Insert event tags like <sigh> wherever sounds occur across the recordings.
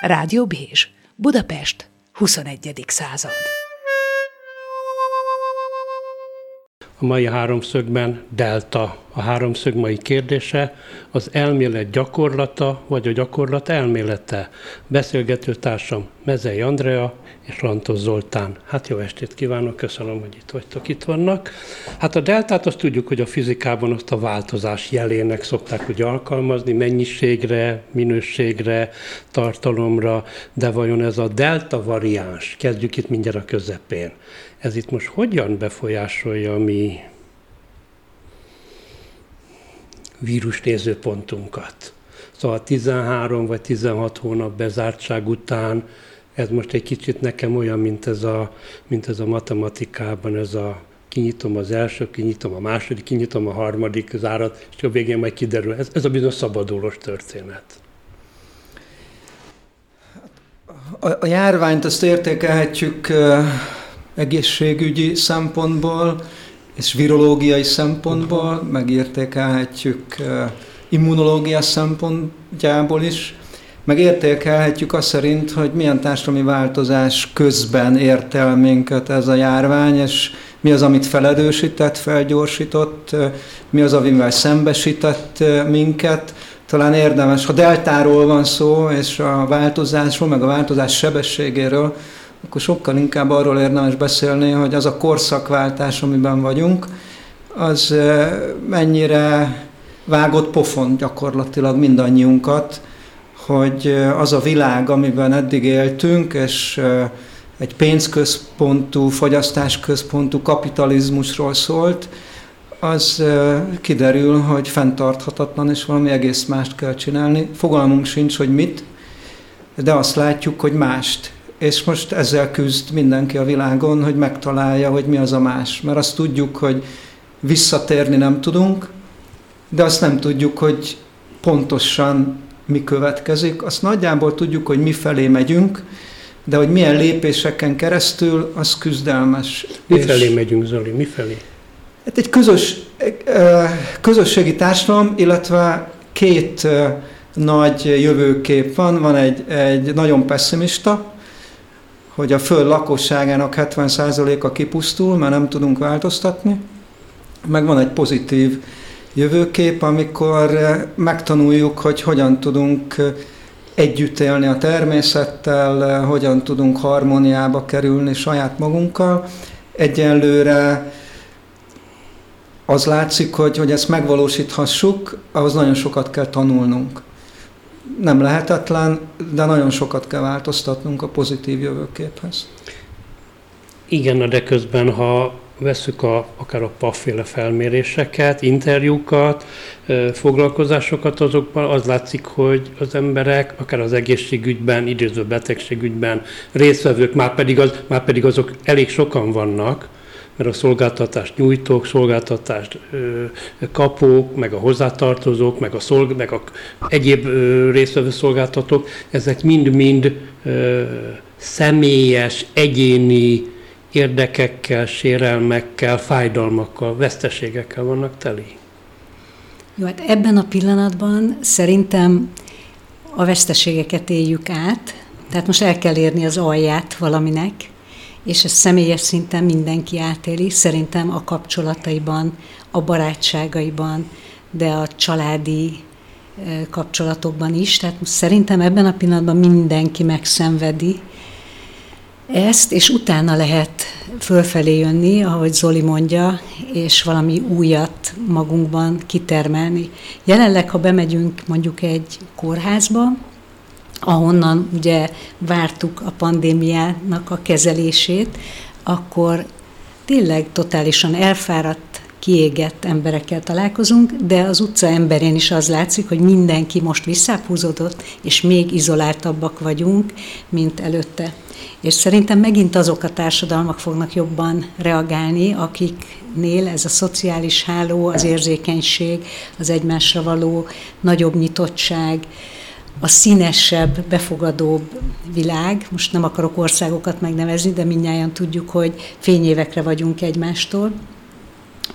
Rádió Bézs, Budapest, 21. század. A mai háromszögben delta. A háromszög mai kérdése az elmélet gyakorlata, vagy a gyakorlat elmélete. Beszélgető társam Mezei Andrea és Lantos Zoltán. Hát jó estét kívánok, köszönöm, hogy itt vagytok, itt vannak. Hát a deltát azt tudjuk, hogy a fizikában azt a változás jelének szokták úgy alkalmazni, mennyiségre, minőségre, tartalomra, de vajon ez a delta variáns, kezdjük itt mindjárt a közepén, ez itt most hogyan befolyásolja a mi vírus nézőpontunkat? Szóval 13 vagy 16 hónap bezártság után ez most egy kicsit nekem olyan, mint ez a, mint ez a matematikában, ez a kinyitom az első, kinyitom a második, kinyitom a harmadik zárat, és a végén majd kiderül. Ez, ez a bizonyos szabadulós történet. A, a járványt azt értékelhetjük egészségügyi szempontból és virológiai szempontból, megértékelhetjük immunológia szempontjából is, megértékelhetjük azt szerint, hogy milyen társadalmi változás közben ért el minket ez a járvány, és mi az, amit feledősített, felgyorsított, mi az, amivel szembesített minket. Talán érdemes, ha deltáról van szó, és a változásról, meg a változás sebességéről, akkor sokkal inkább arról érdemes beszélni, hogy az a korszakváltás, amiben vagyunk, az mennyire vágott pofon gyakorlatilag mindannyiunkat, hogy az a világ, amiben eddig éltünk, és egy pénzközpontú, fogyasztásközpontú kapitalizmusról szólt, az kiderül, hogy fenntarthatatlan, és valami egész mást kell csinálni. Fogalmunk sincs, hogy mit, de azt látjuk, hogy mást és most ezzel küzd mindenki a világon, hogy megtalálja, hogy mi az a más. Mert azt tudjuk, hogy visszatérni nem tudunk, de azt nem tudjuk, hogy pontosan mi következik. Azt nagyjából tudjuk, hogy mi felé megyünk, de hogy milyen lépéseken keresztül, az küzdelmes. Mi felé és megyünk, Zoli? Mi felé? Hát egy közös, közösségi társadalom, illetve két nagy jövőkép van. Van egy, egy nagyon pessimista, hogy a föld lakosságának 70%-a kipusztul, mert nem tudunk változtatni. Meg van egy pozitív jövőkép, amikor eh, megtanuljuk, hogy hogyan tudunk eh, együtt élni a természettel, eh, hogyan tudunk harmóniába kerülni saját magunkkal. Egyelőre az látszik, hogy, hogy ezt megvalósíthassuk, ahhoz nagyon sokat kell tanulnunk nem lehetetlen, de nagyon sokat kell változtatnunk a pozitív jövőképhez. Igen, de közben, ha veszük a, akár a pafféle felméréseket, interjúkat, foglalkozásokat azokban, az látszik, hogy az emberek, akár az egészségügyben, idéző betegségügyben résztvevők, már pedig, az, már pedig azok elég sokan vannak, mert a szolgáltatást nyújtók, szolgáltatást kapók, meg a hozzátartozók, meg a, szolg, meg a egyéb résztvevő szolgáltatók, ezek mind-mind személyes, egyéni érdekekkel, sérelmekkel, fájdalmakkal, veszteségekkel vannak teli. Jó, hát ebben a pillanatban szerintem a veszteségeket éljük át, tehát most el kell érni az alját valaminek, és ezt személyes szinten mindenki átéli, szerintem a kapcsolataiban, a barátságaiban, de a családi kapcsolatokban is. Tehát szerintem ebben a pillanatban mindenki megszenvedi ezt, és utána lehet fölfelé jönni, ahogy Zoli mondja, és valami újat magunkban kitermelni. Jelenleg, ha bemegyünk mondjuk egy kórházba, ahonnan ugye vártuk a pandémiának a kezelését, akkor tényleg totálisan elfáradt, kiégett emberekkel találkozunk, de az utca emberén is az látszik, hogy mindenki most visszáphúzódott, és még izoláltabbak vagyunk, mint előtte. És szerintem megint azok a társadalmak fognak jobban reagálni, akiknél ez a szociális háló, az érzékenység, az egymásra való nagyobb nyitottság, a színesebb, befogadóbb világ. Most nem akarok országokat megnevezni, de mindnyáján tudjuk, hogy fényévekre vagyunk egymástól.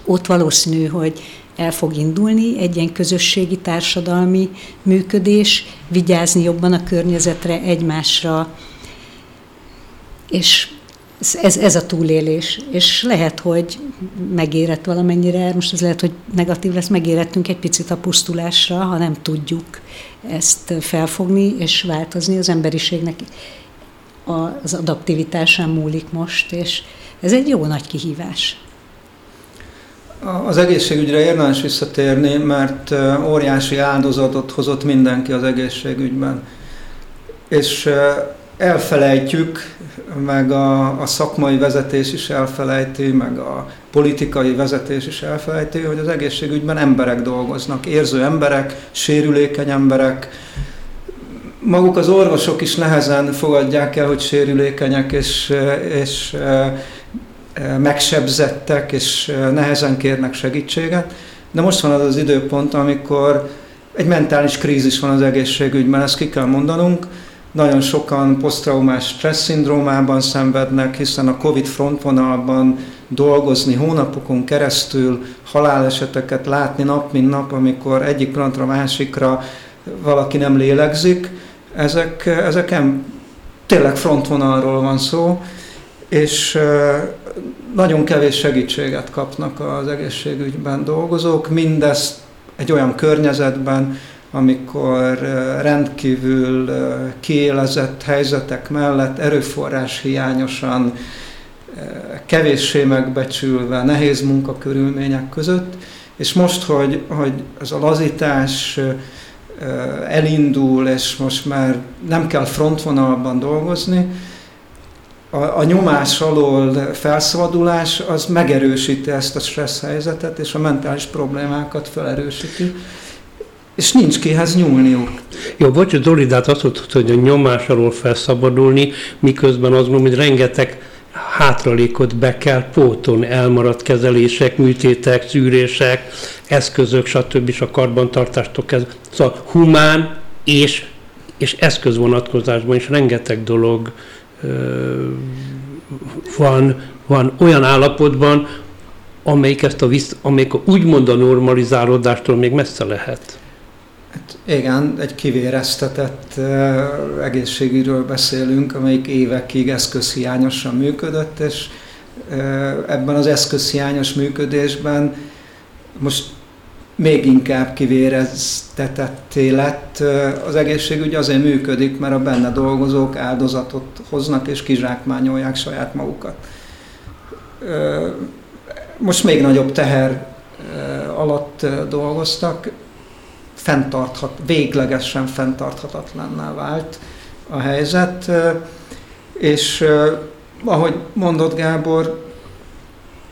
Ott valószínű, hogy el fog indulni egy ilyen közösségi társadalmi működés, vigyázni jobban a környezetre, egymásra, és ez, ez a túlélés. És lehet, hogy megérett valamennyire, most ez lehet, hogy negatív lesz, megérettünk egy picit a pusztulásra, ha nem tudjuk ezt felfogni és változni. Az emberiségnek az adaptivitásán múlik most, és ez egy jó nagy kihívás. Az egészségügyre érdemes visszatérni, mert óriási áldozatot hozott mindenki az egészségügyben. És elfelejtjük, meg a, a szakmai vezetés is elfelejti, meg a politikai vezetés is elfelejti, hogy az egészségügyben emberek dolgoznak, érző emberek, sérülékeny emberek, maguk az orvosok is nehezen fogadják el, hogy sérülékenyek és, és megsebzettek, és nehezen kérnek segítséget. De most van az az időpont, amikor egy mentális krízis van az egészségügyben, ezt ki kell mondanunk. Nagyon sokan posztraumás stressz szindrómában szenvednek, hiszen a Covid frontvonalban dolgozni hónapokon keresztül, haláleseteket látni nap mint nap, amikor egyik pillanatra másikra valaki nem lélegzik, ezek, ezeken tényleg frontvonalról van szó, és nagyon kevés segítséget kapnak az egészségügyben dolgozók, mindezt egy olyan környezetben, amikor rendkívül kiélezett helyzetek mellett erőforrás hiányosan, kevéssé megbecsülve, nehéz munkakörülmények között, és most, hogy, hogy ez a lazítás elindul, és most már nem kell frontvonalban dolgozni, a, a nyomás alól felszabadulás az megerősíti ezt a stressz helyzetet, és a mentális problémákat felerősíti, és nincs kihez nyúlniuk. Jó, bocs, Dori, de hát azt mondtad, hogy a nyomás alól felszabadulni, miközben azt mondom, hogy rengeteg hátralékot be kell pótolni, elmaradt kezelések, műtétek, szűrések, eszközök, stb. a karbantartástól kezdve. Szóval humán és, és eszköz vonatkozásban is rengeteg dolog ö, van, van olyan állapotban, amelyik, ezt a, amelyik úgymond a normalizálódástól még messze lehet. Hát igen, egy kivéreztetett egészségügyről beszélünk, amelyik évekig eszközhiányosan működött, és ebben az eszközhiányos működésben most még inkább kivéreztetetté lett az egészségügy azért működik, mert a benne dolgozók áldozatot hoznak és kizsákmányolják saját magukat. Most még nagyobb teher alatt dolgoztak, fenntarthat, véglegesen fenntarthatatlanná vált a helyzet, és ahogy mondott Gábor,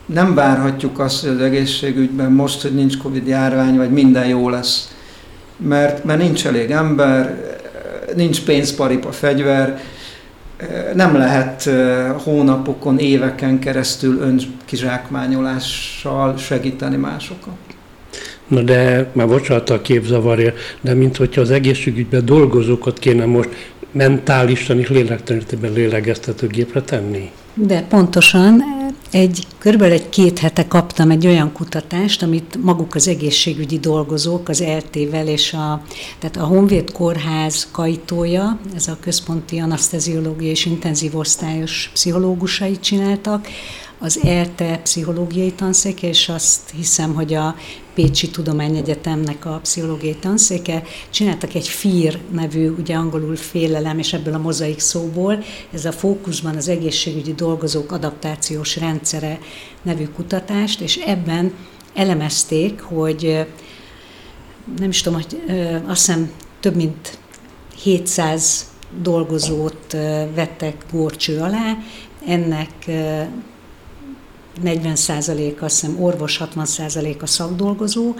nem várhatjuk azt, hogy az egészségügyben most, hogy nincs Covid járvány, vagy minden jó lesz. Mert, mert nincs elég ember, nincs pénzparipa fegyver, nem lehet hónapokon, éveken keresztül önkizsákmányolással segíteni másokat. Na de, már bocsánat a képzavarja, de mint hogyha az egészségügyben dolgozókat kéne most mentálisan és lélektelenítében lélegeztetőgépre tenni? De pontosan egy, körülbelül egy két hete kaptam egy olyan kutatást, amit maguk az egészségügyi dolgozók, az ELT-vel és a, tehát a Honvéd Kórház kajtója, ez a központi anaszteziológia és intenzív osztályos pszichológusai csináltak, az ELTE pszichológiai tanszéke, és azt hiszem, hogy a Pécsi Tudományegyetemnek a pszichológiai tanszéke, csináltak egy FIR nevű, ugye angolul félelem, és ebből a mozaik szóból, ez a fókuszban az egészségügyi dolgozók adaptációs rendszere nevű kutatást, és ebben elemezték, hogy nem is tudom, hogy azt hiszem több mint 700 dolgozót vettek górcső alá, ennek 40 százalék, azt hiszem orvos, 60 százalék a szakdolgozó,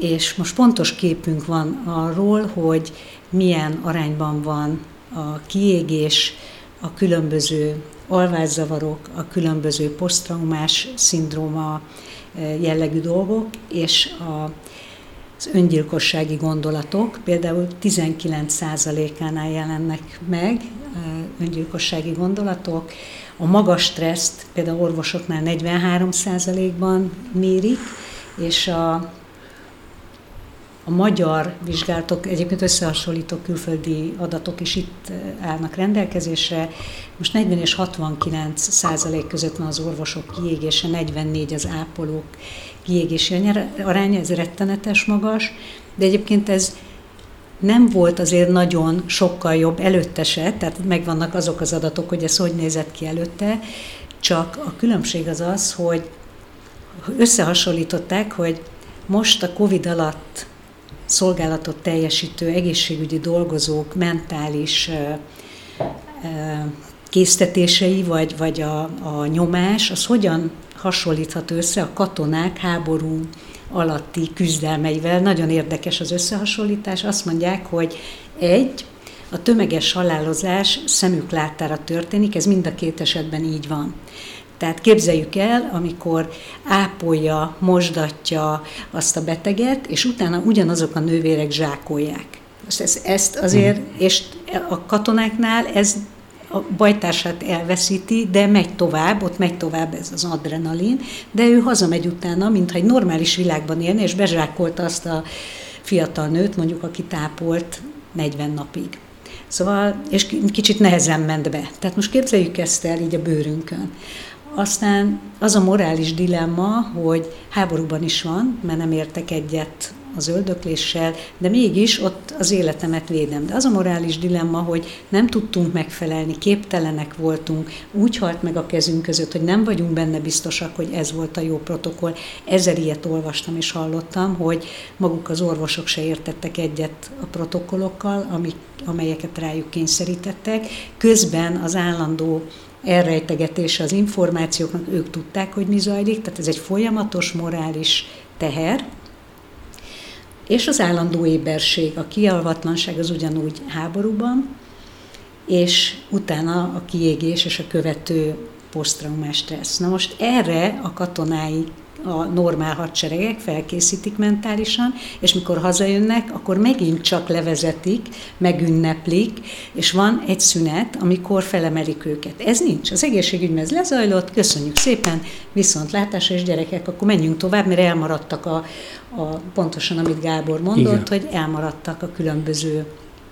és most pontos képünk van arról, hogy milyen arányban van a kiégés, a különböző alvászavarok, a különböző posztraumás szindróma eh, jellegű dolgok, és a az öngyilkossági gondolatok például 19%-ánál jelennek meg öngyilkossági gondolatok, a magas stresszt például orvosoknál 43%-ban mérik, és a a magyar vizsgálatok, egyébként összehasonlító külföldi adatok is itt állnak rendelkezésre. Most 40 és 69 százalék között van az orvosok kiégése, 44 az ápolók kiégési aránya, ez rettenetes magas, de egyébként ez nem volt azért nagyon sokkal jobb előtte se, tehát megvannak azok az adatok, hogy ez hogy nézett ki előtte, csak a különbség az az, hogy összehasonlították, hogy most a Covid alatt szolgálatot teljesítő egészségügyi dolgozók mentális késztetései, vagy, vagy a, a nyomás, az hogyan hasonlítható össze a katonák háború alatti küzdelmeivel. Nagyon érdekes az összehasonlítás. Azt mondják, hogy egy, a tömeges halálozás szemük láttára történik, ez mind a két esetben így van. Tehát képzeljük el, amikor ápolja, mosdatja azt a beteget, és utána ugyanazok a nővérek zsákolják. Most ezt, ezt azért, és a katonáknál ez a bajtársát elveszíti, de megy tovább, ott megy tovább ez az adrenalin, de ő hazamegy utána, mintha egy normális világban élne, és bezsákolta azt a fiatal nőt, mondjuk, aki tápolt 40 napig. Szóval, és kicsit nehezen ment be. Tehát most képzeljük ezt el így a bőrünkön. Aztán az a morális dilemma, hogy háborúban is van, mert nem értek egyet az öldökléssel, de mégis ott az életemet védem. De az a morális dilemma, hogy nem tudtunk megfelelni, képtelenek voltunk, úgy halt meg a kezünk között, hogy nem vagyunk benne biztosak, hogy ez volt a jó protokoll. Ezer ilyet olvastam és hallottam, hogy maguk az orvosok se értettek egyet a protokollokkal, amelyeket rájuk kényszerítettek. Közben az állandó elrejtegetése az információknak, ők tudták, hogy mi zajlik, tehát ez egy folyamatos morális teher, és az állandó éberség, a kialvatlanság az ugyanúgy háborúban, és utána a kiégés és a követő posztraumás stressz. Na most erre a katonái a normál hadseregek felkészítik mentálisan, és mikor hazajönnek, akkor megint csak levezetik, megünneplik, és van egy szünet, amikor felemelik őket. Ez nincs. Az egészségügyben ez lezajlott, köszönjük szépen, viszontlátásra és gyerekek, akkor menjünk tovább, mert elmaradtak a, a pontosan, amit Gábor mondott, igen. hogy elmaradtak a különböző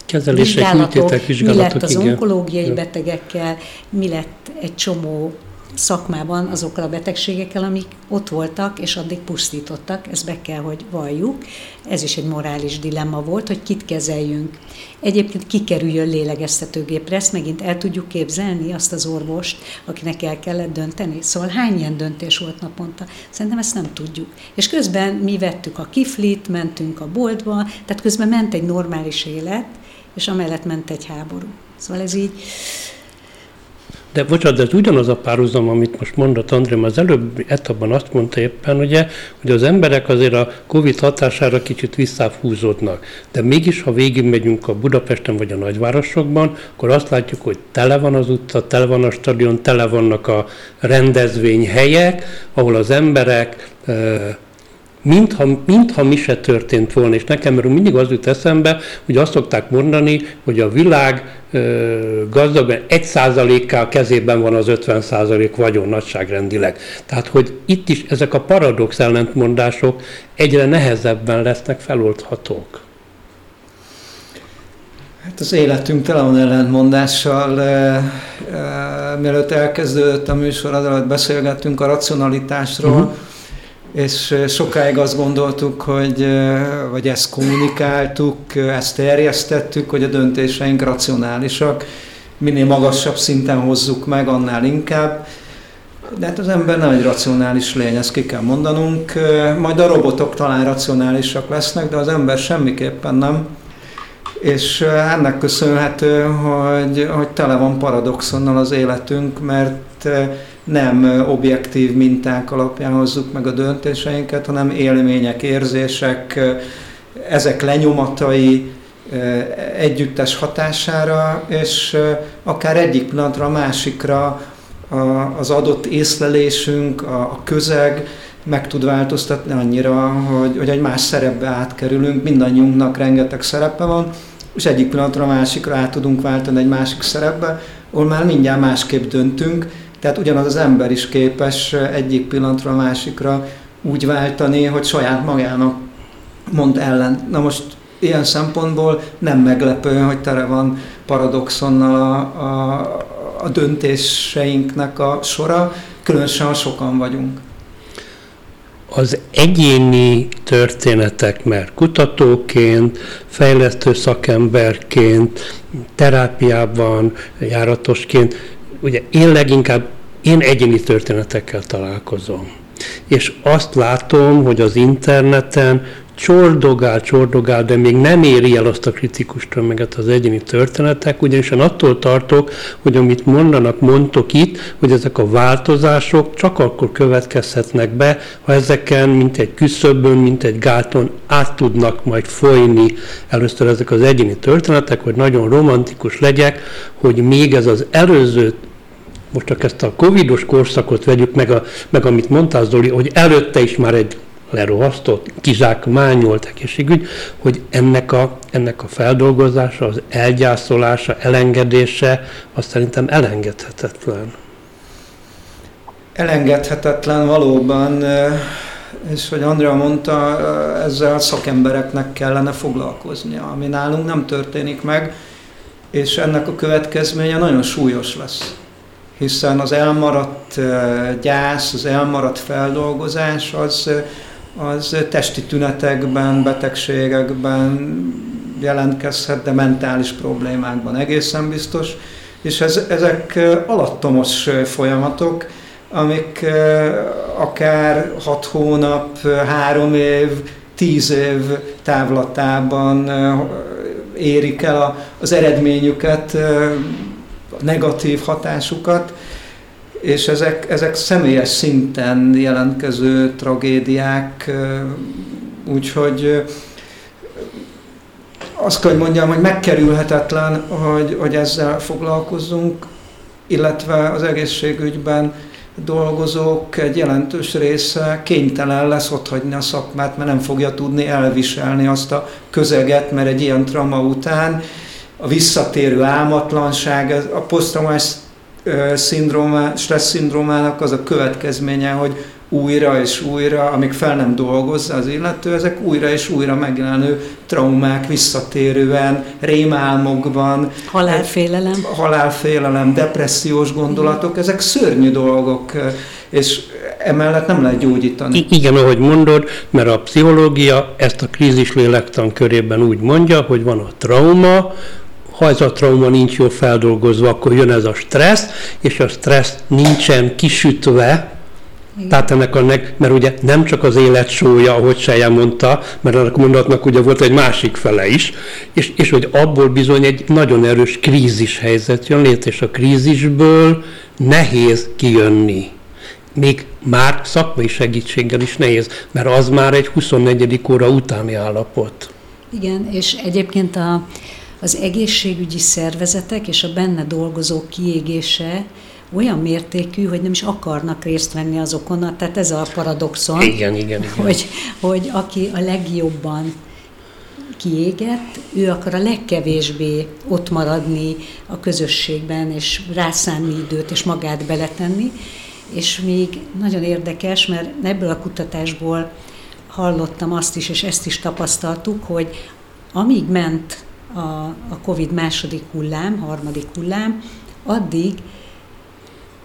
Kezelések, vizsgálatok, vizsgálatok, mi lett az igen. onkológiai betegekkel, mi lett egy csomó szakmában azokkal a betegségekkel, amik ott voltak, és addig pusztítottak, ezt be kell, hogy valljuk. Ez is egy morális dilemma volt, hogy kit kezeljünk. Egyébként kikerüljön lélegeztetőgépre, ezt megint el tudjuk képzelni, azt az orvost, akinek el kellett dönteni. Szóval hány ilyen döntés volt naponta? Szerintem ezt nem tudjuk. És közben mi vettük a kiflit, mentünk a boltba, tehát közben ment egy normális élet, és amellett ment egy háború. Szóval ez így, de bocsánat, de ez ugyanaz a párhuzam, amit most mondott Andrém, az előbb etapban azt mondta éppen, ugye, hogy az emberek azért a Covid hatására kicsit visszafúzódnak. De mégis, ha végigmegyünk a Budapesten vagy a nagyvárosokban, akkor azt látjuk, hogy tele van az utca, tele van a stadion, tele vannak a rendezvényhelyek, ahol az emberek mintha, mintha mi se történt volna, és nekem mindig az jut eszembe, hogy azt szokták mondani, hogy a világ gazdag, egy százalékkal kezében van az 50 százalék vagyon nagyságrendileg. Tehát, hogy itt is ezek a paradox ellentmondások egyre nehezebben lesznek feloldhatók. Hát az életünk tele van ellentmondással. Mielőtt elkezdődött a műsor, az beszélgettünk a racionalitásról, uh-huh és sokáig azt gondoltuk, hogy, vagy ezt kommunikáltuk, ezt terjesztettük, hogy a döntéseink racionálisak, minél magasabb szinten hozzuk meg, annál inkább. De hát az ember nem egy racionális lény, ezt ki kell mondanunk. Majd a robotok talán racionálisak lesznek, de az ember semmiképpen nem. És ennek köszönhető, hogy, hogy tele van paradoxonnal az életünk, mert nem objektív minták alapján hozzuk meg a döntéseinket, hanem élmények, érzések, ezek lenyomatai együttes hatására, és akár egyik pillanatra a másikra az adott észlelésünk, a közeg meg tud változtatni annyira, hogy, hogy egy más szerepbe átkerülünk, mindannyiunknak rengeteg szerepe van, és egyik pillanatra a másikra át tudunk váltani egy másik szerepbe, ahol már mindjárt másképp döntünk, tehát ugyanaz az ember is képes egyik pillanatra a másikra úgy váltani, hogy saját magának mond ellen. Na most ilyen szempontból nem meglepő, hogy tere van paradoxonnal a, a, a döntéseinknek a sora, különösen ha sokan vagyunk. Az egyéni történetek, mert kutatóként, fejlesztő szakemberként, terápiában, járatosként, ugye én leginkább én egyéni történetekkel találkozom. És azt látom, hogy az interneten csordogál, csordogál, de még nem éri el azt a kritikus tömeget az egyéni történetek, ugyanis én attól tartok, hogy amit mondanak, mondtok itt, hogy ezek a változások csak akkor következhetnek be, ha ezeken, mint egy küszöbön, mint egy gáton át tudnak majd folyni. Először ezek az egyéni történetek, hogy nagyon romantikus legyek, hogy még ez az előző most csak ezt a covidos korszakot vegyük, meg, a, meg amit mondtál Zoli, hogy előtte is már egy lerohasztott, kizsákmányolt egészségügy, hogy ennek a, ennek a feldolgozása, az elgyászolása, elengedése, azt szerintem elengedhetetlen. Elengedhetetlen valóban, és hogy Andrea mondta, ezzel a szakembereknek kellene foglalkoznia, ami nálunk nem történik meg, és ennek a következménye nagyon súlyos lesz hiszen az elmaradt gyász, az elmaradt feldolgozás az az testi tünetekben, betegségekben jelentkezhet, de mentális problémákban egészen biztos. És ez, ezek alattomos folyamatok, amik akár hat hónap, három év, tíz év távlatában érik el az eredményüket, a negatív hatásukat, és ezek, ezek személyes szinten jelentkező tragédiák, úgyhogy azt kell, hogy mondjam, hogy megkerülhetetlen, hogy, hogy ezzel foglalkozzunk, illetve az egészségügyben dolgozók egy jelentős része kénytelen lesz otthagyni a szakmát, mert nem fogja tudni elviselni azt a közeget, mert egy ilyen trauma után a visszatérő álmatlanság, a posztraumás szindrómá, stressz szindrómának az a következménye, hogy újra és újra, amíg fel nem dolgozza az illető, ezek újra és újra megjelenő traumák visszatérően, rémálmokban. Halálfélelem. Halálfélelem, depressziós gondolatok, ezek szörnyű dolgok, és emellett nem lehet gyógyítani. I- igen, ahogy mondod, mert a pszichológia ezt a krízis lélektan körében úgy mondja, hogy van a trauma, ha ez a trauma nincs jól feldolgozva, akkor jön ez a stressz, és a stressz nincsen kisütve, igen. Tehát ennek a, mert ugye nem csak az élet sója, ahogy Seje mondta, mert annak mondatnak ugye volt egy másik fele is, és, és hogy abból bizony egy nagyon erős krízis helyzet jön létre, és a krízisből nehéz kijönni. Még már szakmai segítséggel is nehéz, mert az már egy 24. óra utáni állapot. Igen, és egyébként a, az egészségügyi szervezetek és a benne dolgozók kiégése olyan mértékű, hogy nem is akarnak részt venni azokon, tehát ez a paradoxon, igen, igen, igen. Hogy, hogy aki a legjobban kiégett, ő akar a legkevésbé ott maradni a közösségben, és rászánni időt, és magát beletenni, és még nagyon érdekes, mert ebből a kutatásból hallottam azt is, és ezt is tapasztaltuk, hogy amíg ment a, a COVID második hullám, harmadik hullám, addig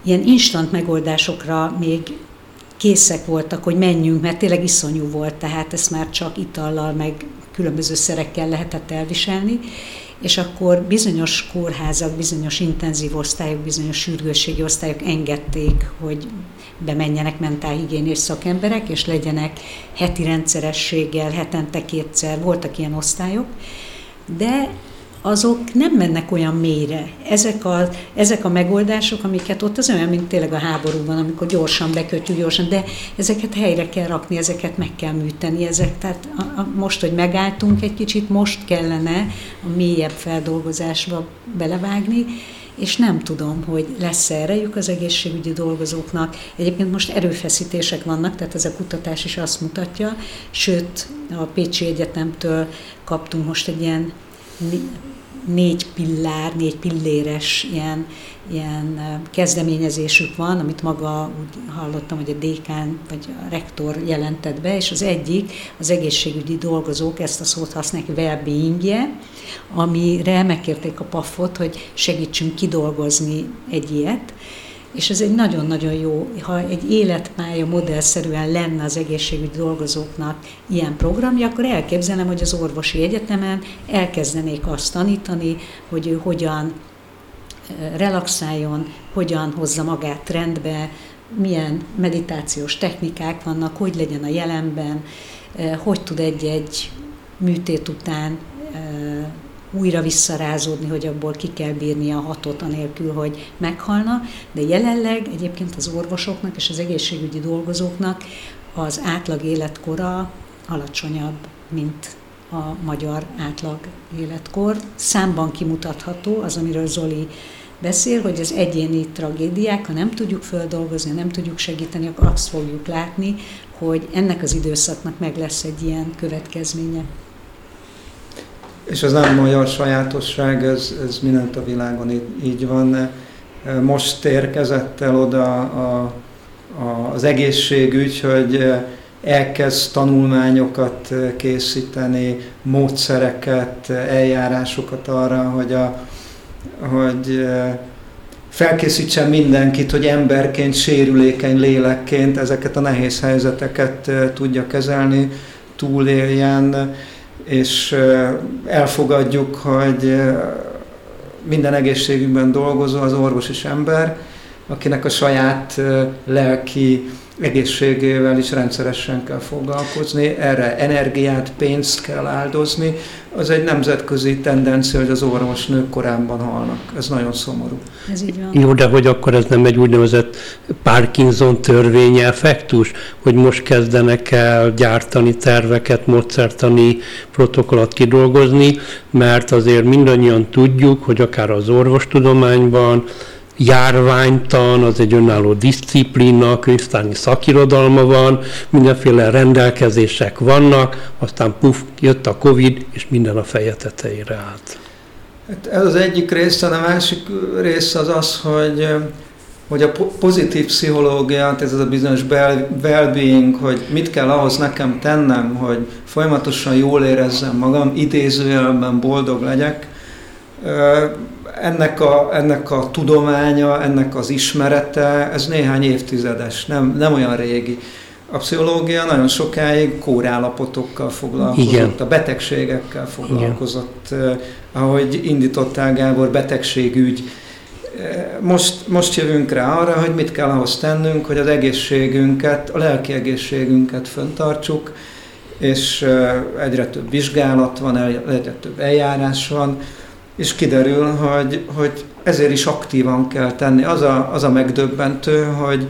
ilyen instant megoldásokra még készek voltak, hogy menjünk, mert tényleg iszonyú volt, tehát ezt már csak itallal, meg különböző szerekkel lehetett elviselni, és akkor bizonyos kórházak, bizonyos intenzív osztályok, bizonyos sürgősségi osztályok engedték, hogy bemenjenek mentálhigiénés szakemberek, és legyenek heti rendszerességgel, hetente kétszer, voltak ilyen osztályok, de azok nem mennek olyan mélyre. Ezek a, ezek a megoldások, amiket ott az olyan, mint tényleg a háborúban, amikor gyorsan bekötjük, gyorsan, de ezeket helyre kell rakni, ezeket meg kell műteni. Ezek, tehát a, a, most, hogy megálltunk egy kicsit, most kellene a mélyebb feldolgozásba belevágni, és nem tudom, hogy lesz -e erejük az egészségügyi dolgozóknak. Egyébként most erőfeszítések vannak, tehát ez a kutatás is azt mutatja, sőt, a Pécsi Egyetemtől kaptunk most egy ilyen négy pillár, négy pilléres ilyen, ilyen kezdeményezésük van, amit maga úgy hallottam, hogy a dékán vagy a rektor jelentett be, és az egyik az egészségügyi dolgozók, ezt a szót használják, well amire megkérték a PAF-ot, hogy segítsünk kidolgozni egy ilyet, és ez egy nagyon-nagyon jó, ha egy életpálya modellszerűen lenne az egészségügyi dolgozóknak ilyen programja, akkor elképzelem, hogy az orvosi egyetemen elkezdenék azt tanítani, hogy ő hogyan relaxáljon, hogyan hozza magát rendbe, milyen meditációs technikák vannak, hogy legyen a jelenben, hogy tud egy-egy műtét után újra visszarázódni, hogy abból ki kell bírni a hatot anélkül, hogy meghalna, de jelenleg egyébként az orvosoknak és az egészségügyi dolgozóknak az átlag életkora alacsonyabb, mint a magyar átlag életkor. Számban kimutatható az, amiről Zoli beszél, hogy az egyéni tragédiák, ha nem tudjuk földolgozni, nem tudjuk segíteni, akkor azt fogjuk látni, hogy ennek az időszaknak meg lesz egy ilyen következménye. És ez nem magyar sajátosság, ez, ez mindent a világon így, így van. Most érkezett el oda a, a, az egészségügy, hogy elkezd tanulmányokat készíteni, módszereket, eljárásokat arra, hogy, a, hogy felkészítsen mindenkit, hogy emberként, sérülékeny lélekként ezeket a nehéz helyzeteket tudja kezelni, túléljen, és elfogadjuk, hogy minden egészségünkben dolgozó az orvos is ember, akinek a saját lelki egészségével is rendszeresen kell foglalkozni, erre energiát, pénzt kell áldozni. Az egy nemzetközi tendencia, hogy az orvosnők korábban halnak. Ez nagyon szomorú. Ez így van. Jó, de hogy akkor ez nem egy úgynevezett Parkinson törvény effektus, hogy most kezdenek el gyártani terveket, módszertani protokollat kidolgozni, mert azért mindannyian tudjuk, hogy akár az orvostudományban, járványtan, az egy önálló disziplína, könyvtárnyi szakirodalma van, mindenféle rendelkezések vannak, aztán puf, jött a Covid, és minden a feje tetejére állt. Hát ez az egyik része, a másik része az az, hogy hogy a pozitív pszichológia, ez az a bizonyos well-being, hogy mit kell ahhoz nekem tennem, hogy folyamatosan jól érezzem magam, idézőjelben boldog legyek, ennek a, ennek a tudománya, ennek az ismerete, ez néhány évtizedes, nem, nem olyan régi. A pszichológia nagyon sokáig kórállapotokkal foglalkozott, Igen. a betegségekkel foglalkozott, Igen. ahogy indítottál Gábor, betegségügy. Most, most jövünk rá arra, hogy mit kell ahhoz tennünk, hogy az egészségünket, a lelki egészségünket föntartsuk, és egyre több vizsgálat van, egyre több eljárás van, és kiderül, hogy, hogy ezért is aktívan kell tenni. Az a, az a megdöbbentő, hogy,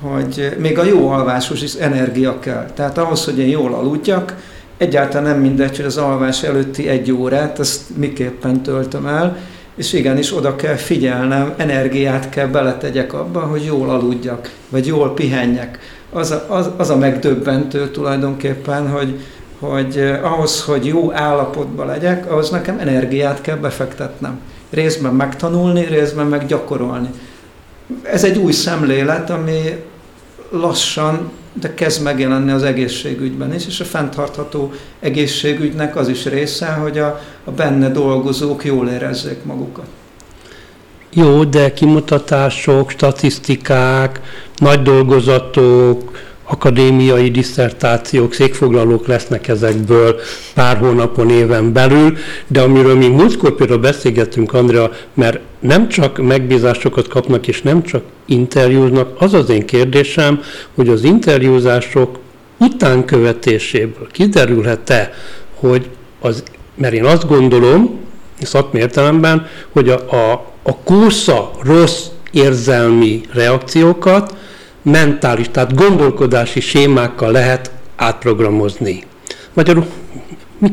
hogy még a jó alvásos is energia kell. Tehát ahhoz, hogy én jól aludjak, egyáltalán nem mindegy, hogy az alvás előtti egy órát, azt miképpen töltöm el, és igenis oda kell figyelnem, energiát kell beletegyek abba, hogy jól aludjak, vagy jól pihenjek. Az a, az, az a megdöbbentő tulajdonképpen, hogy, hogy eh, ahhoz, hogy jó állapotban legyek, ahhoz nekem energiát kell befektetnem. Részben megtanulni, részben meg gyakorolni. Ez egy új szemlélet, ami lassan, de kezd megjelenni az egészségügyben is, és a fenntartható egészségügynek az is része, hogy a, a benne dolgozók jól érezzék magukat. Jó, de kimutatások, statisztikák, nagy dolgozatok, akadémiai diszertációk, székfoglalók lesznek ezekből pár hónapon, éven belül, de amiről mi múltkor például beszélgettünk, Andrea, mert nem csak megbízásokat kapnak, és nem csak interjúznak, az az én kérdésem, hogy az interjúzások utánkövetéséből kiderülhet-e, hogy az, mert én azt gondolom, szakmai értelemben, hogy a, a, a kósza rossz érzelmi reakciókat mentális, tehát gondolkodási sémákkal lehet átprogramozni. Magyarul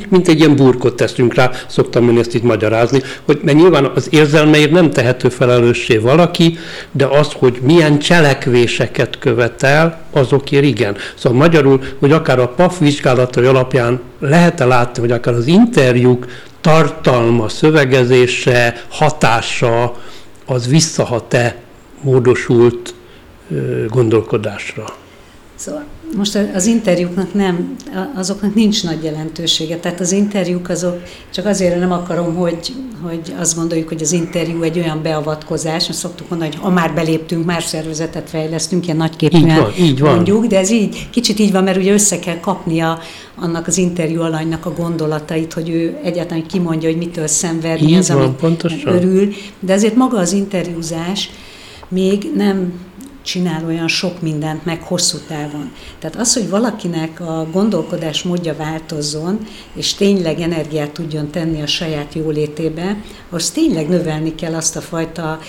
mint egy ilyen burkot teszünk rá, szoktam én ezt így magyarázni, hogy mert nyilván az érzelmeért nem tehető felelőssé valaki, de az, hogy milyen cselekvéseket követel, azokért igen. Szóval magyarul, hogy akár a PAF vizsgálatai alapján lehet-e látni, hogy akár az interjúk tartalma, szövegezése, hatása az visszahat-e módosult gondolkodásra. Szóval most az interjúknak nem, azoknak nincs nagy jelentősége. Tehát az interjúk azok, csak azért nem akarom, hogy, hogy azt gondoljuk, hogy az interjú egy olyan beavatkozás, azt szoktuk mondani, hogy ha már beléptünk, már szervezetet fejlesztünk, ilyen nagyképűen így van, így van. mondjuk, de ez így, kicsit így van, mert ugye össze kell kapnia annak az interjú alanynak a gondolatait, hogy ő egyáltalán kimondja, hogy mitől szenved, mi az, amit örül. De ezért maga az interjúzás még nem csinál olyan sok mindent meg hosszú távon. Tehát az, hogy valakinek a gondolkodás módja változzon, és tényleg energiát tudjon tenni a saját jólétébe, az tényleg növelni kell azt a fajta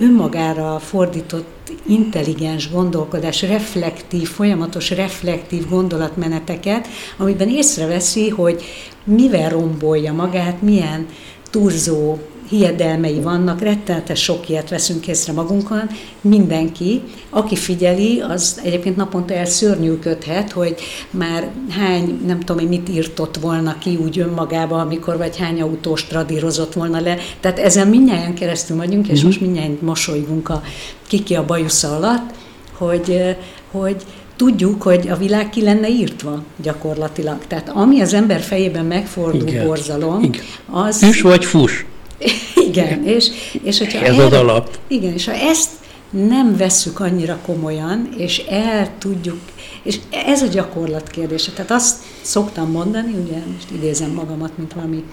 önmagára fordított intelligens gondolkodás, reflektív, folyamatos reflektív gondolatmeneteket, amiben észreveszi, hogy mivel rombolja magát, milyen turzó hiedelmei vannak, rettenetes sok ilyet veszünk észre magunkon, mindenki, aki figyeli, az egyébként naponta elszörnyűködhet, hogy már hány, nem tudom hogy mit írtott volna ki úgy önmagába, amikor vagy hány autós tradírozott volna le. Tehát ezen mindnyáján keresztül vagyunk, és uh-huh. most mindnyáján mosolygunk a kiki a bajusza alatt, hogy, hogy tudjuk, hogy a világ ki lenne írtva gyakorlatilag. Tehát ami az ember fejében megfordul Igen. borzalom, Igen. az... Füs vagy fus? Igen, és, és hogyha Ez erre, az alap. Igen, és ha ezt nem vesszük annyira komolyan, és el tudjuk, és ez a gyakorlat kérdése. Tehát azt szoktam mondani, ugye most idézem magamat, mint valami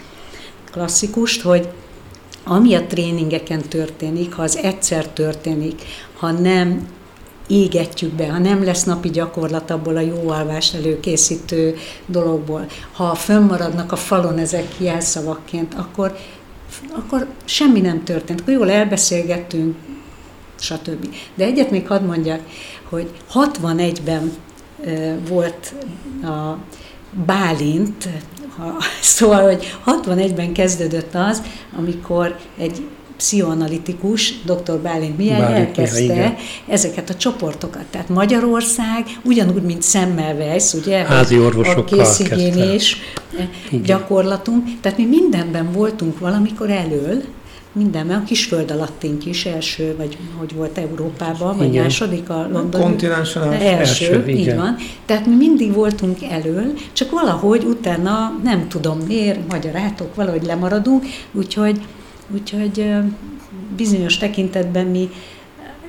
klasszikust, hogy ami a tréningeken történik, ha az egyszer történik, ha nem égetjük be, ha nem lesz napi gyakorlat abból a jó alvás előkészítő dologból, ha fönnmaradnak a falon ezek jelszavakként, akkor akkor semmi nem történt. Akkor jól elbeszélgettünk, stb. De egyet még hadd mondjak, hogy 61-ben volt a Bálint, ha, <laughs> szóval, hogy 61-ben kezdődött az, amikor egy pszichoanalitikus, dr. Bálint Mihály elkezdte Mihály, ezeket a csoportokat. Tehát Magyarország ugyanúgy, mint Semmelweis, ugye, Házi a készigénés gyakorlatunk, tehát mi mindenben voltunk valamikor elől, mindenben, a kisföld alattink is első, vagy hogy volt Európában, vagy igen. második a London. Kontinensen első, első így igen. van. Tehát mi mindig voltunk elől, csak valahogy utána nem tudom miért, magyarátok, valahogy lemaradunk, úgyhogy Úgyhogy bizonyos tekintetben mi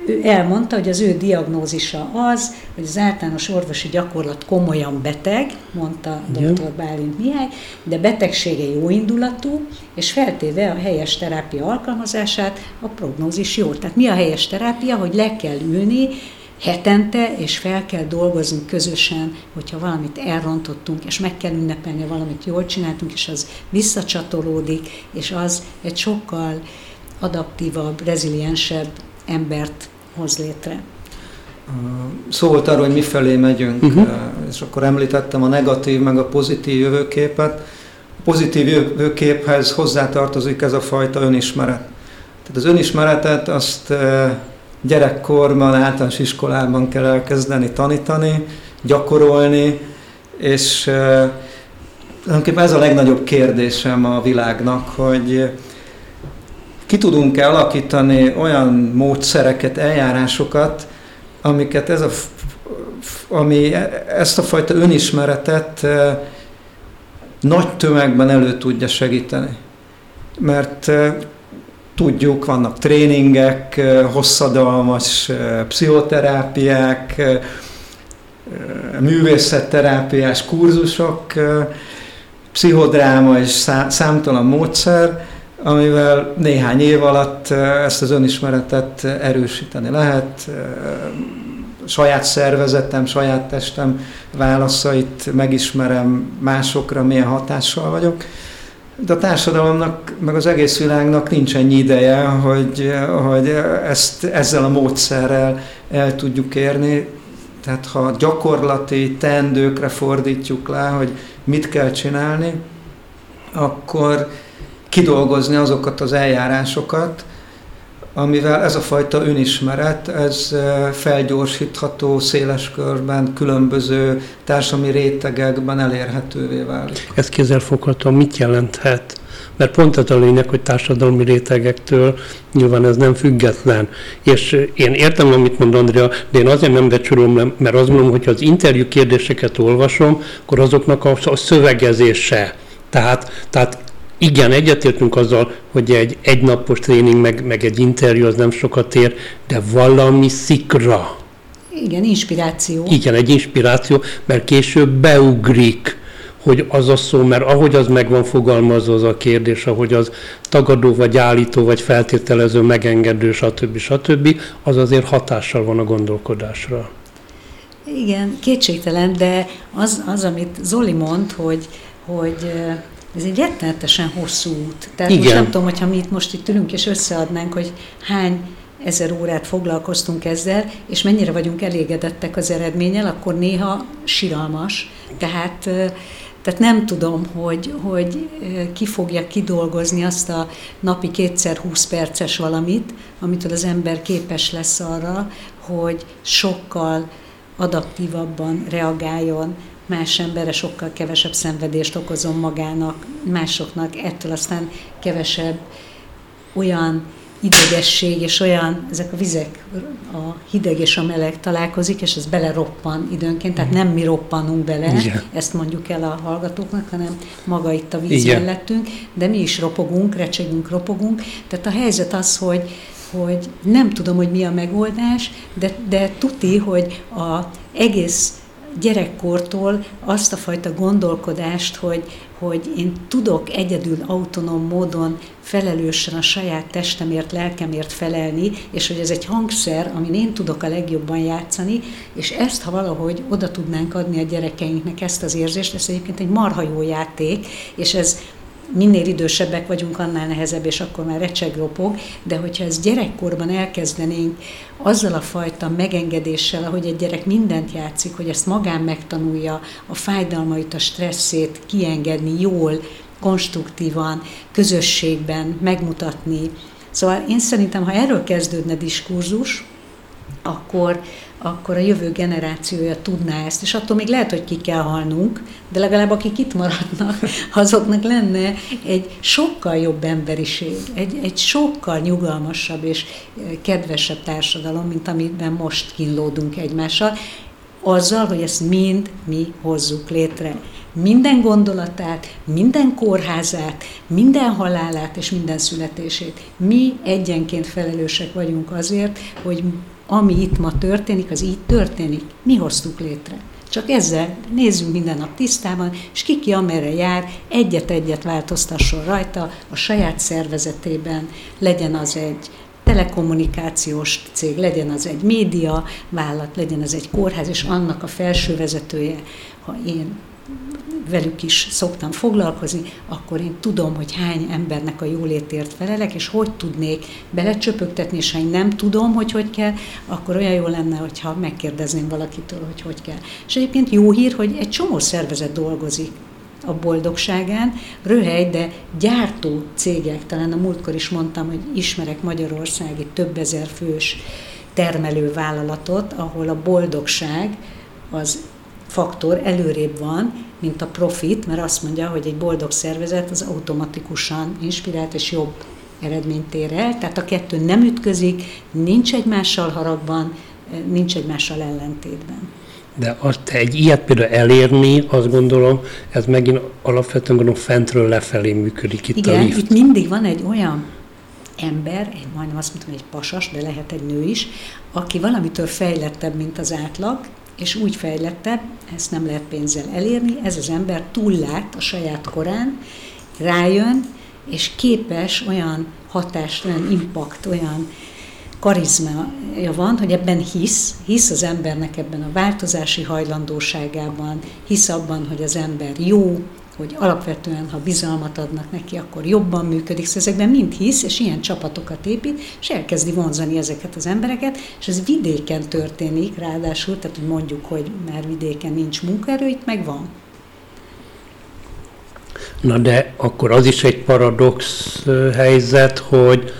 ő elmondta, hogy az ő diagnózisa az, hogy az általános orvosi gyakorlat komolyan beteg, mondta dr. Bálint Mihály, de betegsége jó indulatú, és feltéve a helyes terápia alkalmazását, a prognózis jó. Tehát mi a helyes terápia, hogy le kell ülni, hetente, és fel kell dolgoznunk közösen, hogyha valamit elrontottunk, és meg kell ünnepelni, valamit jól csináltunk, és az visszacsatolódik, és az egy sokkal adaptívabb, reziliensebb embert hoz létre. Szó volt arról, hogy mifelé megyünk, uh-huh. és akkor említettem a negatív, meg a pozitív jövőképet. A pozitív jövőképhez hozzátartozik ez a fajta önismeret. Tehát az önismeretet azt gyerekkorban, általános iskolában kell elkezdeni tanítani, gyakorolni, és tulajdonképpen ez a legnagyobb kérdésem a világnak, hogy ki tudunk-e alakítani olyan módszereket, eljárásokat, amiket ez a, ami ezt a fajta önismeretet nagy tömegben elő tudja segíteni. Mert tudjuk, vannak tréningek, hosszadalmas pszichoterápiák, művészetterápiás kurzusok, pszichodráma és számtalan módszer, amivel néhány év alatt ezt az önismeretet erősíteni lehet, saját szervezetem, saját testem válaszait megismerem, másokra milyen hatással vagyok. De a társadalomnak, meg az egész világnak nincs ennyi ideje, hogy, hogy ezt ezzel a módszerrel el tudjuk érni. Tehát ha gyakorlati teendőkre fordítjuk le, hogy mit kell csinálni, akkor kidolgozni azokat az eljárásokat, amivel ez a fajta önismeret, ez felgyorsítható széles körben, különböző társadalmi rétegekben elérhetővé válik. Ez kézzelfogható mit jelenthet? Mert pont az a lényeg, hogy társadalmi rétegektől nyilván ez nem független. És én értem, amit mond Andrea, de én azért nem becsülöm, mert azt mondom, hogy az interjú kérdéseket olvasom, akkor azoknak a, a szövegezése. Tehát, tehát igen, egyetértünk azzal, hogy egy egynapos tréning, meg, meg egy interjú az nem sokat ér, de valami szikra. Igen, inspiráció. Igen, egy inspiráció, mert később beugrik, hogy az a szó, mert ahogy az meg van fogalmazva az a kérdés, ahogy az tagadó, vagy állító, vagy feltételező, megengedő, stb. stb., az azért hatással van a gondolkodásra. Igen, kétségtelen, de az, az amit Zoli mond, hogy, hogy ez egy rettenetesen hosszú út. Tehát Igen. most nem tudom, hogyha mi itt most itt ülünk és összeadnánk, hogy hány ezer órát foglalkoztunk ezzel, és mennyire vagyunk elégedettek az eredménnyel, akkor néha siralmas. Tehát, tehát nem tudom, hogy, hogy ki fogja kidolgozni azt a napi kétszer 20 perces valamit, amitől az ember képes lesz arra, hogy sokkal adaptívabban reagáljon más emberre sokkal kevesebb szenvedést okozom magának, másoknak, ettől aztán kevesebb olyan idegesség, és olyan, ezek a vizek, a hideg és a meleg találkozik, és ez beleroppan időnként, tehát nem mi roppanunk bele, Igen. ezt mondjuk el a hallgatóknak, hanem maga itt a víz Igen. mellettünk, de mi is ropogunk, recsegünk, ropogunk. Tehát a helyzet az, hogy, hogy nem tudom, hogy mi a megoldás, de, de tuti, hogy a egész gyerekkortól azt a fajta gondolkodást, hogy, hogy én tudok egyedül autonóm módon felelősen a saját testemért, lelkemért felelni, és hogy ez egy hangszer, amin én tudok a legjobban játszani, és ezt, ha valahogy oda tudnánk adni a gyerekeinknek ezt az érzést, ez egyébként egy marha jó játék, és ez minél idősebbek vagyunk, annál nehezebb, és akkor már recseg ropog, de hogyha ezt gyerekkorban elkezdenénk azzal a fajta megengedéssel, ahogy egy gyerek mindent játszik, hogy ezt magán megtanulja, a fájdalmait, a stresszét kiengedni jól, konstruktívan, közösségben megmutatni. Szóval én szerintem, ha erről kezdődne diskurzus, akkor, akkor a jövő generációja tudná ezt, és attól még lehet, hogy ki kell halnunk, de legalább akik itt maradnak, <laughs> azoknak lenne egy sokkal jobb emberiség, egy, egy sokkal nyugalmasabb és kedvesebb társadalom, mint amiben most kínlódunk egymással, azzal, hogy ezt mind mi hozzuk létre. Minden gondolatát, minden kórházát, minden halálát és minden születését. Mi egyenként felelősek vagyunk azért, hogy ami itt ma történik, az így történik. Mi hoztuk létre. Csak ezzel nézzünk minden nap tisztában, és ki ki amerre jár, egyet-egyet változtasson rajta a saját szervezetében, legyen az egy telekommunikációs cég, legyen az egy média vállalat, legyen az egy kórház, és annak a felső vezetője, ha én velük is szoktam foglalkozni, akkor én tudom, hogy hány embernek a jólétért felelek, és hogy tudnék belecsöpögtetni, és ha én nem tudom, hogy hogy kell, akkor olyan jó lenne, hogyha megkérdezném valakitől, hogy hogy kell. És egyébként jó hír, hogy egy csomó szervezet dolgozik a boldogságán, röhely, de gyártó cégek, talán a múltkor is mondtam, hogy ismerek Magyarországi több ezer fős termelő vállalatot, ahol a boldogság az faktor előrébb van, mint a profit, mert azt mondja, hogy egy boldog szervezet az automatikusan inspirált és jobb eredményt ér el, tehát a kettő nem ütközik, nincs egymással haragban, nincs egymással ellentétben. De azt egy ilyet például elérni, azt gondolom, ez megint alapvetően gondolom fentről lefelé működik itt Igen, a lift. itt mindig van egy olyan ember, egy, majdnem azt mondtam, egy pasas, de lehet egy nő is, aki valamitől fejlettebb, mint az átlag, és úgy fejlettebb, ezt nem lehet pénzzel elérni, ez az ember túllát a saját korán, rájön, és képes olyan hatást, olyan impact, olyan karizmája van, hogy ebben hisz, hisz az embernek ebben a változási hajlandóságában, hisz abban, hogy az ember jó, hogy alapvetően, ha bizalmat adnak neki, akkor jobban működik. Szóval ezekben mind hisz, és ilyen csapatokat épít, és elkezdi vonzani ezeket az embereket, és ez vidéken történik, ráadásul, tehát hogy mondjuk, hogy már vidéken nincs munkaerő, itt meg van. Na de akkor az is egy paradox helyzet, hogy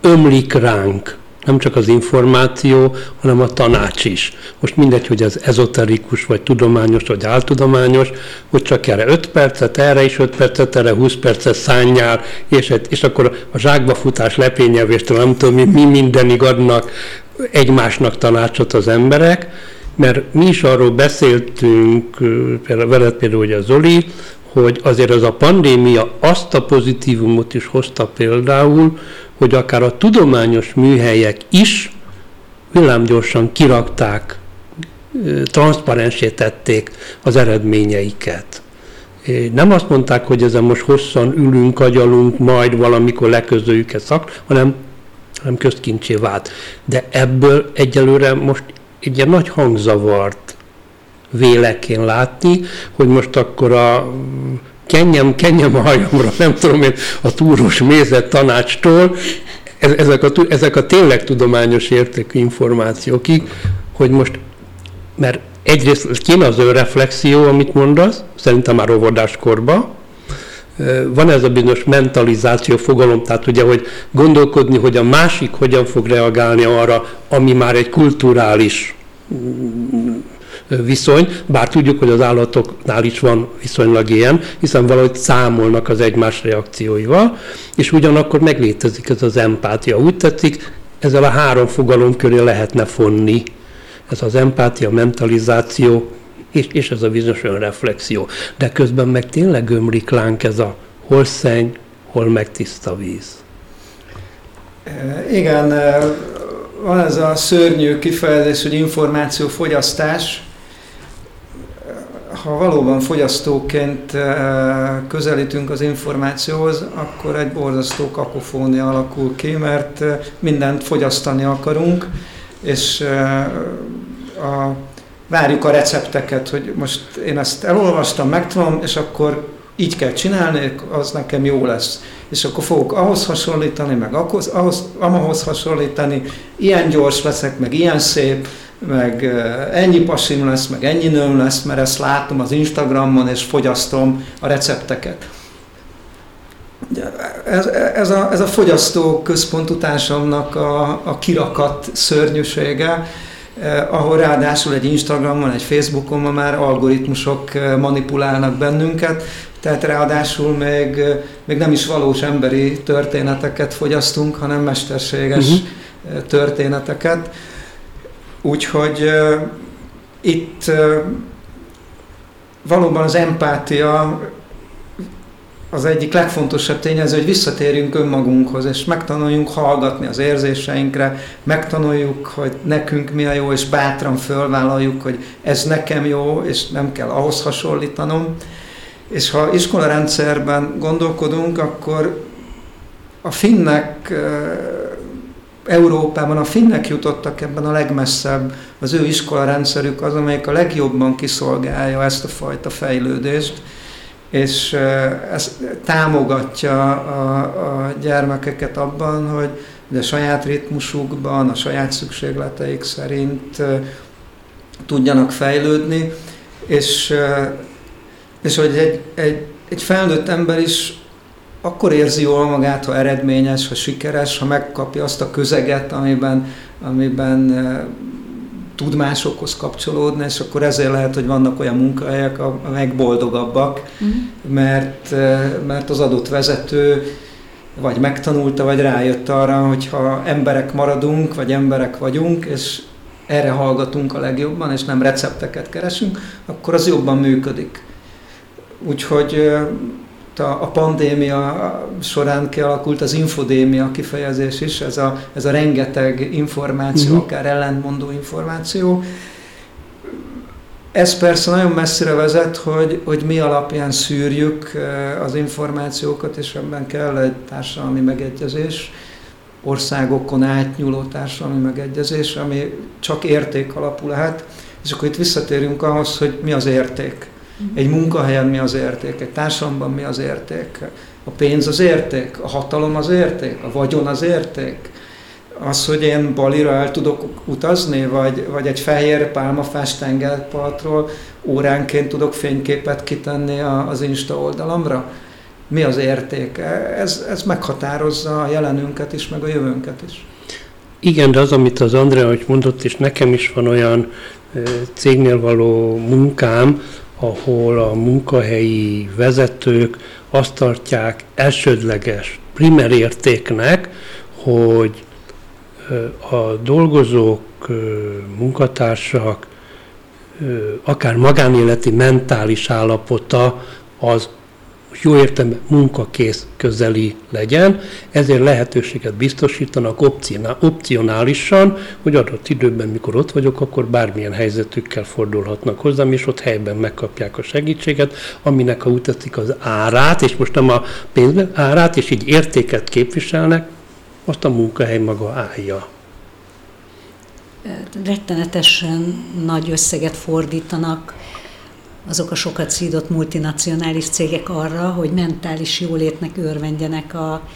ömlik ránk nem csak az információ, hanem a tanács is. Most mindegy, hogy ez ezoterikus, vagy tudományos, vagy áltudományos, hogy csak erre 5 percet, erre is 5 percet, erre 20 percet szálljál, és, és akkor a zsákba futás lepényevéstől nem tudom, mi, mi mindenig adnak egymásnak tanácsot az emberek, mert mi is arról beszéltünk, veled például ugye Zoli, hogy azért az a pandémia azt a pozitívumot is hozta például, hogy akár a tudományos műhelyek is villámgyorsan kirakták, transzparensítették az eredményeiket. Nem azt mondták, hogy ezen most hosszan ülünk, agyalunk, majd valamikor leközöljük ezt hanem, hanem közkincsé vált. De ebből egyelőre most egy ilyen nagy hangzavart vélek én látni, hogy most akkor a kenjem, kenjem a hajamra, nem tudom én, a túros mézet tanácstól, ezek a, ezek a tényleg tudományos értékű információkig, hogy most, mert egyrészt kéne az reflexió, amit mondasz, szerintem már óvodáskorban, van ez a bizonyos mentalizáció fogalom, tehát ugye, hogy gondolkodni, hogy a másik hogyan fog reagálni arra, ami már egy kulturális viszony, bár tudjuk, hogy az állatoknál is van viszonylag ilyen, hiszen valahogy számolnak az egymás reakcióival, és ugyanakkor meglétezik ez az empátia. Úgy tetszik, ezzel a három fogalom köré lehetne fonni. Ez az empátia, mentalizáció, és, és ez a bizonyos önreflexió. De közben meg tényleg ömlik lánk ez a hol szenny, hol meg tiszta víz. Igen, van ez a szörnyű kifejezés, hogy információfogyasztás, ha valóban fogyasztóként eh, közelítünk az információhoz, akkor egy borzasztó kakofónia alakul ki, mert eh, mindent fogyasztani akarunk, és eh, a, várjuk a recepteket, hogy most én ezt elolvastam, megtudom, és akkor így kell csinálni, az nekem jó lesz. És akkor fogok ahhoz hasonlítani, meg ahhoz, ahhoz, ahhoz hasonlítani, ilyen gyors leszek, meg ilyen szép, meg ennyi pasim lesz, meg ennyi nőm lesz, mert ezt látom az Instagramon, és fogyasztom a recepteket. Ez, ez, a, ez a fogyasztó központú társadalomnak a, a kirakat szörnyűsége, eh, ahol ráadásul egy Instagramon, egy Facebookon ma már algoritmusok manipulálnak bennünket, tehát ráadásul még, még nem is valós emberi történeteket fogyasztunk, hanem mesterséges uh-huh. történeteket. Úgyhogy uh, itt uh, valóban az empátia az egyik legfontosabb tényező, hogy visszatérjünk önmagunkhoz, és megtanuljunk hallgatni az érzéseinkre, megtanuljuk, hogy nekünk mi a jó, és bátran fölvállaljuk, hogy ez nekem jó, és nem kell ahhoz hasonlítanom. És ha iskolarendszerben gondolkodunk, akkor a finnek Európában a finnek jutottak ebben a legmesszebb, az ő iskolarendszerük az, amelyik a legjobban kiszolgálja ezt a fajta fejlődést, és ez támogatja a, a gyermekeket abban, hogy a saját ritmusukban, a saját szükségleteik szerint tudjanak fejlődni, és, és hogy egy, egy, egy felnőtt ember is akkor érzi jól magát, ha eredményes, ha sikeres, ha megkapja azt a közeget, amiben, amiben e, tud másokhoz kapcsolódni, és akkor ezért lehet, hogy vannak olyan munkahelyek, amelyek boldogabbak, uh-huh. mert, e, mert az adott vezető vagy megtanulta, vagy rájött arra, hogy ha emberek maradunk, vagy emberek vagyunk, és erre hallgatunk a legjobban, és nem recepteket keresünk, akkor az jobban működik. Úgyhogy a, pandémia során kialakult az infodémia kifejezés is, ez a, ez a rengeteg információ, uh-huh. akár ellentmondó információ. Ez persze nagyon messzire vezet, hogy, hogy mi alapján szűrjük eh, az információkat, és ebben kell egy társadalmi megegyezés, országokon átnyúló társadalmi megegyezés, ami csak érték alapú lehet. És akkor itt visszatérünk ahhoz, hogy mi az érték. Egy munkahelyen mi az érték, egy társadalomban mi az érték. A pénz az érték, a hatalom az érték, a vagyon az érték. Az, hogy én Balira el tudok utazni, vagy, vagy egy fehér pálmafás tengerpartról óránként tudok fényképet kitenni az Insta oldalamra. mi az értéke. Ez, ez meghatározza a jelenünket is, meg a jövőnket is. Igen, de az, amit az Andrea hogy mondott, és nekem is van olyan cégnél való munkám, ahol a munkahelyi vezetők azt tartják elsődleges, primer értéknek, hogy a dolgozók, munkatársak, akár magánéleti mentális állapota az jó értelemben munkakész közeli legyen, ezért lehetőséget biztosítanak opcionálisan, hogy adott időben, mikor ott vagyok, akkor bármilyen helyzetükkel fordulhatnak hozzám, és ott helyben megkapják a segítséget, aminek, ha utatik az árát, és most nem a pénzben, árát, és így értéket képviselnek, azt a munkahely maga állja. Rettenetesen nagy összeget fordítanak azok a sokat szídott multinacionális cégek arra, hogy mentális jólétnek örvendjenek a,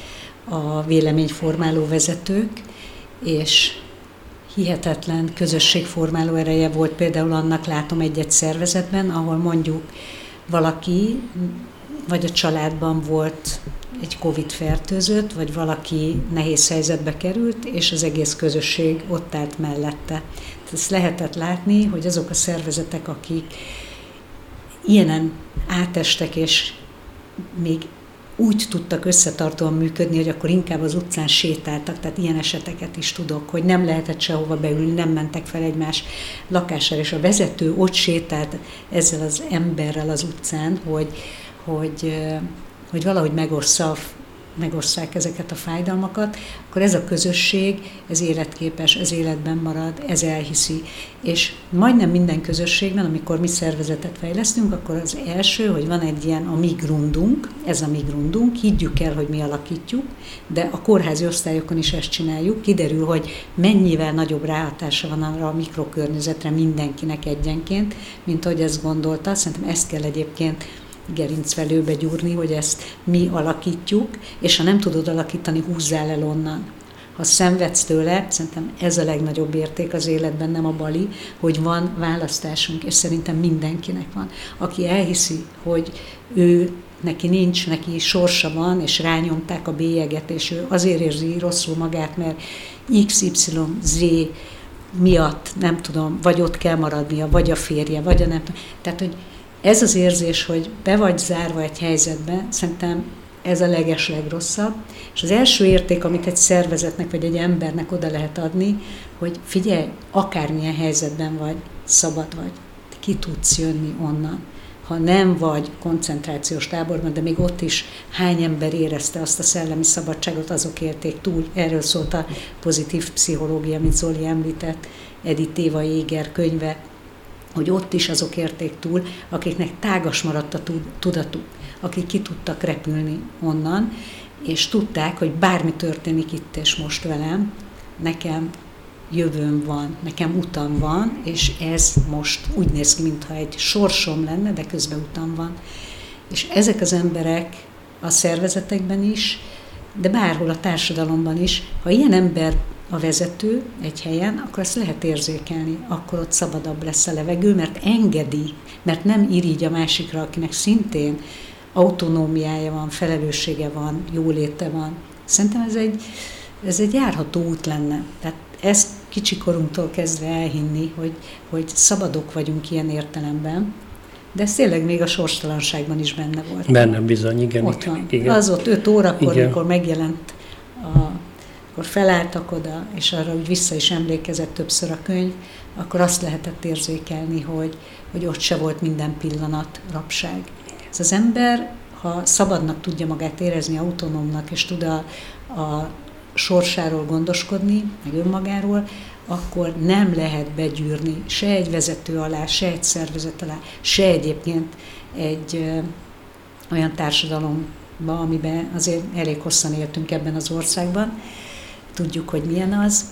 a véleményformáló vezetők, és hihetetlen közösségformáló ereje volt például annak látom egy-egy szervezetben, ahol mondjuk valaki, vagy a családban volt egy Covid fertőzött, vagy valaki nehéz helyzetbe került, és az egész közösség ott állt mellette. Ezt lehetett látni, hogy azok a szervezetek, akik ilyenen átestek, és még úgy tudtak összetartóan működni, hogy akkor inkább az utcán sétáltak, tehát ilyen eseteket is tudok, hogy nem lehetett sehova beülni, nem mentek fel egymás lakására, és a vezető ott sétált ezzel az emberrel az utcán, hogy, hogy, hogy valahogy megossza megosszák ezeket a fájdalmakat, akkor ez a közösség, ez életképes, ez életben marad, ez elhiszi. És majdnem minden közösségben, amikor mi szervezetet fejlesztünk, akkor az első, hogy van egy ilyen a mi grundunk, ez a mi grundunk, higgyük el, hogy mi alakítjuk, de a kórházi osztályokon is ezt csináljuk, kiderül, hogy mennyivel nagyobb ráhatása van arra a mikrokörnyezetre mindenkinek egyenként, mint hogy ezt gondolta. Szerintem ezt kell egyébként gerincvelőbe gyúrni, hogy ezt mi alakítjuk, és ha nem tudod alakítani, húzzál el onnan. Ha szenvedsz tőle, szerintem ez a legnagyobb érték az életben, nem a bali, hogy van választásunk, és szerintem mindenkinek van. Aki elhiszi, hogy ő neki nincs, neki sorsa van, és rányomták a bélyeget, és ő azért érzi rosszul magát, mert XYZ miatt, nem tudom, vagy ott kell maradnia, vagy a férje, vagy a nem tudom. Tehát, hogy ez az érzés, hogy be vagy zárva egy helyzetbe, szerintem ez a leges legrosszabb. És az első érték, amit egy szervezetnek vagy egy embernek oda lehet adni, hogy figyelj, akármilyen helyzetben vagy, szabad vagy, ki tudsz jönni onnan. Ha nem vagy koncentrációs táborban, de még ott is hány ember érezte azt a szellemi szabadságot, azok érték túl. Erről szólt a pozitív pszichológia, mint Zoli említett, Edith Éva Jéger könyve, hogy ott is azok érték túl, akiknek tágas maradt a tudatuk, akik ki tudtak repülni onnan, és tudták, hogy bármi történik itt és most velem, nekem jövőm van, nekem utam van, és ez most úgy néz ki, mintha egy sorsom lenne, de közben utam van. És ezek az emberek a szervezetekben is, de bárhol a társadalomban is, ha ilyen ember a vezető egy helyen, akkor ezt lehet érzékelni, akkor ott szabadabb lesz a levegő, mert engedi, mert nem irigy a másikra, akinek szintén autonómiája van, felelőssége van, jóléte van. Szerintem ez egy, ez egy járható út lenne. Tehát ezt kicsikorunktól kezdve elhinni, hogy, hogy szabadok vagyunk ilyen értelemben, de ez tényleg még a sorstalanságban is benne volt. Benne bizony, igen. Ott van. Igen. Az ott öt órakor, igen. mikor megjelent a akkor felálltak oda, és arra úgy vissza is emlékezett többször a könyv, akkor azt lehetett érzékelni, hogy, hogy ott se volt minden pillanat rabság. Ez az ember, ha szabadnak tudja magát érezni, autonómnak, és tud a, a sorsáról gondoskodni, meg önmagáról, akkor nem lehet begyűrni se egy vezető alá, se egy szervezet alá, se egyébként egy ö, olyan társadalomba, amiben azért elég hosszan éltünk ebben az országban, tudjuk, hogy milyen az.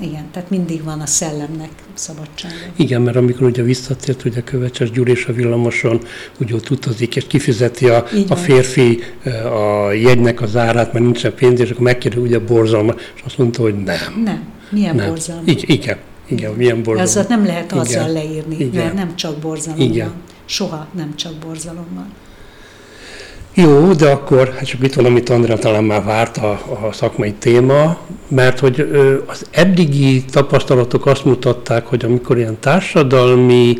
Igen, tehát mindig van a szellemnek szabadsága. Igen, mert amikor ugye visszatért, ugye Kövecses Gyuri és a villamoson úgy ott utazik, és kifizeti a, a férfi a jegynek az árát, mert nincsen pénz, és akkor megkérdezi ugye borzalma, és azt mondta, hogy nem. Nem. Milyen nem. borzalma? Igen, igen, igen, milyen borzalma. Azzal nem lehet igen. azzal leírni, igen. mert nem csak borzalom igen. van. Soha nem csak borzalom van. Jó, de akkor hát csak itt van, amit Andrea talán már várt a, a szakmai téma, mert hogy az eddigi tapasztalatok azt mutatták, hogy amikor ilyen társadalmi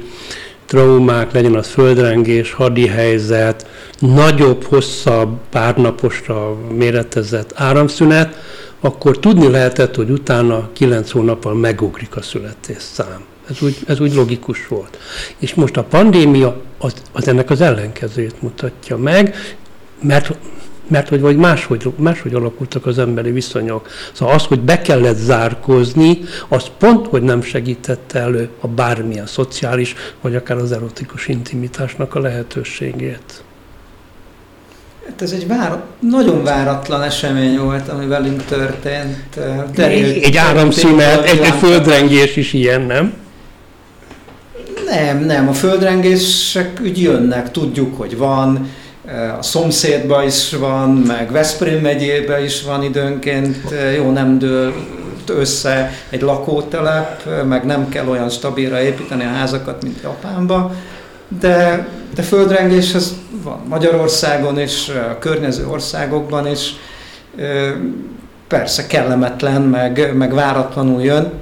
traumák, legyen az földrengés, hadi helyzet, nagyobb, hosszabb, párnaposra méretezett áramszünet, akkor tudni lehetett, hogy utána kilenc hónappal megugrik a születésszám. Ez úgy, ez úgy logikus volt. És most a pandémia az, az ennek az ellenkezőjét mutatja meg, mert mert hogy vagy máshogy, máshogy alakultak az emberi viszonyok. Szóval az, hogy be kellett zárkózni, az pont, hogy nem segítette elő a bármilyen szociális, vagy akár az erotikus intimitásnak a lehetőségét. Hát ez egy vár, nagyon váratlan esemény volt, ami velünk történt. Derélt, egy áramszünet, egy, egy földrengés is ilyen, nem? Nem, nem. A földrengések úgy jönnek, tudjuk, hogy van a szomszédban is van, meg Veszprém megyében is van időnként, jó nem dől össze egy lakótelep, meg nem kell olyan stabilra építeni a házakat, mint Japánban, de, de földrengés az van Magyarországon és a környező országokban is, persze kellemetlen, meg, meg váratlanul jön,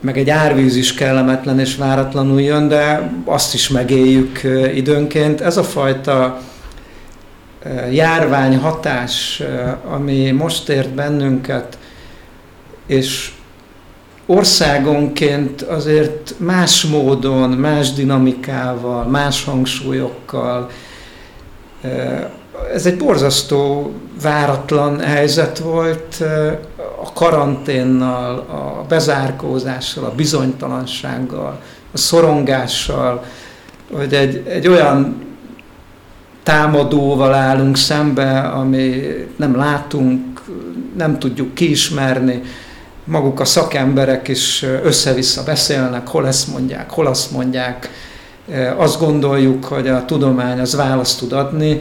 meg egy árvíz is kellemetlen és váratlanul jön, de azt is megéljük időnként. Ez a fajta járvány hatás, ami most ért bennünket, és országonként azért más módon, más dinamikával, más hangsúlyokkal, ez egy borzasztó, váratlan helyzet volt, a karanténnal, a bezárkózással, a bizonytalansággal, a szorongással, hogy egy, egy olyan támadóval állunk szembe, ami nem látunk, nem tudjuk kiismerni, maguk a szakemberek is össze-vissza beszélnek, hol ezt mondják, hol azt mondják, azt gondoljuk, hogy a tudomány az választ tud adni,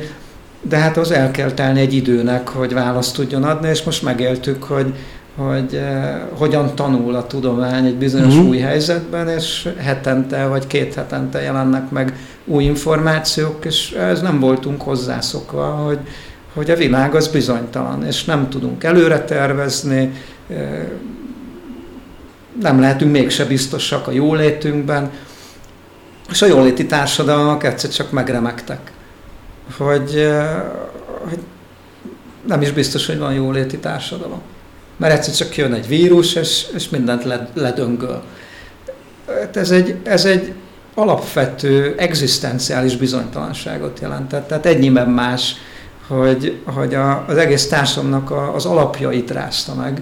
de hát az el kell telni egy időnek, hogy választ tudjon adni, és most megéltük, hogy, hogy eh, hogyan tanul a tudomány egy bizonyos mm. új helyzetben, és hetente vagy két hetente jelennek meg új információk, és ez nem voltunk hozzászokva, hogy, hogy a világ az bizonytalan, és nem tudunk előre tervezni, eh, nem lehetünk mégse biztosak a jólétünkben, és a jóléti társadalmak egyszer csak megremegtek hogy, hogy nem is biztos, hogy van jóléti társadalom. Mert egyszer csak jön egy vírus, és, és mindent ledöngöl. Hát ez egy, ez egy alapvető, egzisztenciális bizonytalanságot jelentett. Tehát ennyiben más, hogy, hogy a, az egész társadalomnak a, az alapjait rázta meg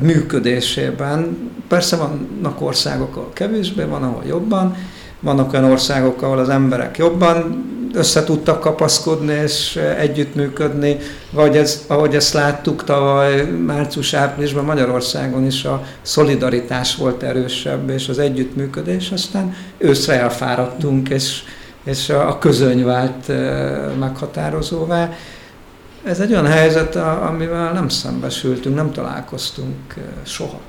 működésében. Persze vannak országok, ahol kevésbé, van, ahol jobban, vannak olyan országok, ahol az emberek jobban össze tudtak kapaszkodni és együttműködni, vagy ez, ahogy ezt láttuk tavaly március-áprilisban Magyarországon is a szolidaritás volt erősebb, és az együttműködés, aztán őszre elfáradtunk, és, és a közöny vált meghatározóvá. Ez egy olyan helyzet, amivel nem szembesültünk, nem találkoztunk soha.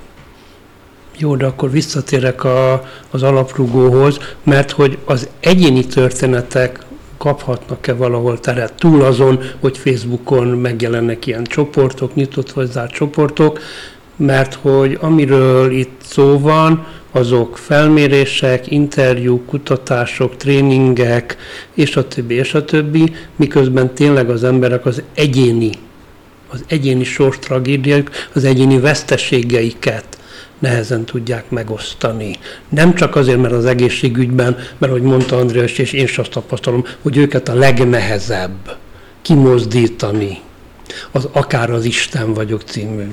Jó, de akkor visszatérek a, az alaprugóhoz, mert hogy az egyéni történetek kaphatnak-e valahol teret? Túl azon, hogy Facebookon megjelennek ilyen csoportok, nyitott vagy zárt csoportok, mert hogy amiről itt szó van, azok felmérések, interjúk, kutatások, tréningek, és a többi, és a többi, miközben tényleg az emberek az egyéni, az egyéni sors tragédiájuk, az egyéni veszteségeiket nehezen tudják megosztani. Nem csak azért, mert az egészségügyben, mert ahogy mondta András, és én is azt tapasztalom, hogy őket a legnehezebb kimozdítani, az akár az Isten vagyok című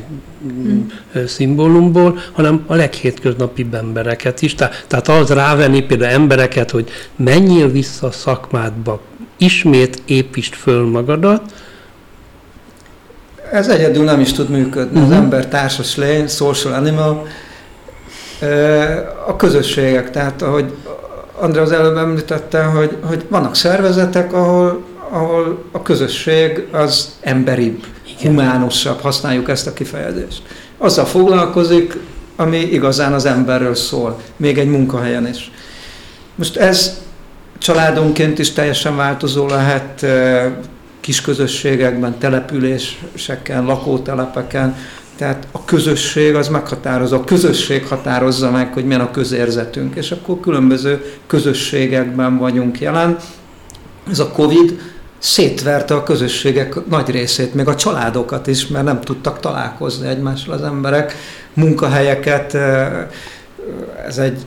mm. szimbólumból, hanem a leghétköznapi embereket is. Tehát az rávenni például embereket, hogy menjél vissza a szakmádba, ismét építsd föl magadat, ez egyedül nem is tud működni. Uh-huh. Az mhm. ember társas lény, social animal, a közösségek, tehát ahogy André az előbb említette, hogy, hogy vannak szervezetek, ahol, ahol a közösség az emberibb, Igen. humánusabb, használjuk ezt a kifejezést. Azzal foglalkozik, ami igazán az emberről szól, még egy munkahelyen is. Most ez családonként is teljesen változó lehet, kis közösségekben, településeken, lakótelepeken, tehát a közösség az meghatározza, a közösség határozza meg, hogy milyen a közérzetünk, és akkor különböző közösségekben vagyunk jelen. Ez a Covid szétverte a közösségek nagy részét, még a családokat is, mert nem tudtak találkozni egymással az emberek, munkahelyeket, ez egy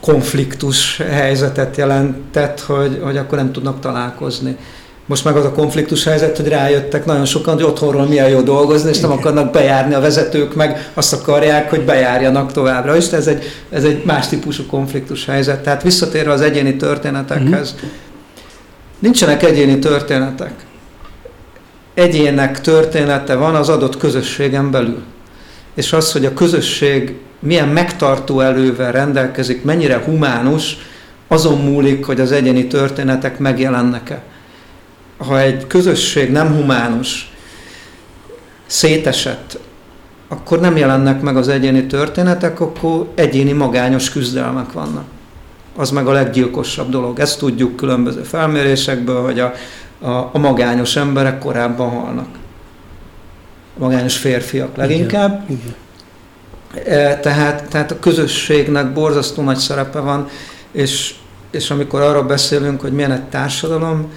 konfliktus helyzetet jelentett, hogy, hogy akkor nem tudnak találkozni. Most meg az a konfliktus helyzet, hogy rájöttek nagyon sokan, hogy otthonról milyen jó dolgozni, és nem akarnak bejárni a vezetők, meg azt akarják, hogy bejárjanak továbbra is. Ez egy, ez egy más típusú konfliktus helyzet. Tehát visszatérve az egyéni történetekhez, mm. nincsenek egyéni történetek. Egyének története van az adott közösségen belül. És az, hogy a közösség milyen megtartó elővel rendelkezik, mennyire humánus, azon múlik, hogy az egyéni történetek megjelennek-e. Ha egy közösség nem humánus, szétesett, akkor nem jelennek meg az egyéni történetek, akkor egyéni magányos küzdelmek vannak. Az meg a leggyilkosabb dolog. Ezt tudjuk különböző felmérésekből, hogy a, a, a magányos emberek korábban halnak. A magányos férfiak leginkább. Igen, igen. Tehát, tehát a közösségnek borzasztó nagy szerepe van, és, és amikor arról beszélünk, hogy milyen egy társadalom,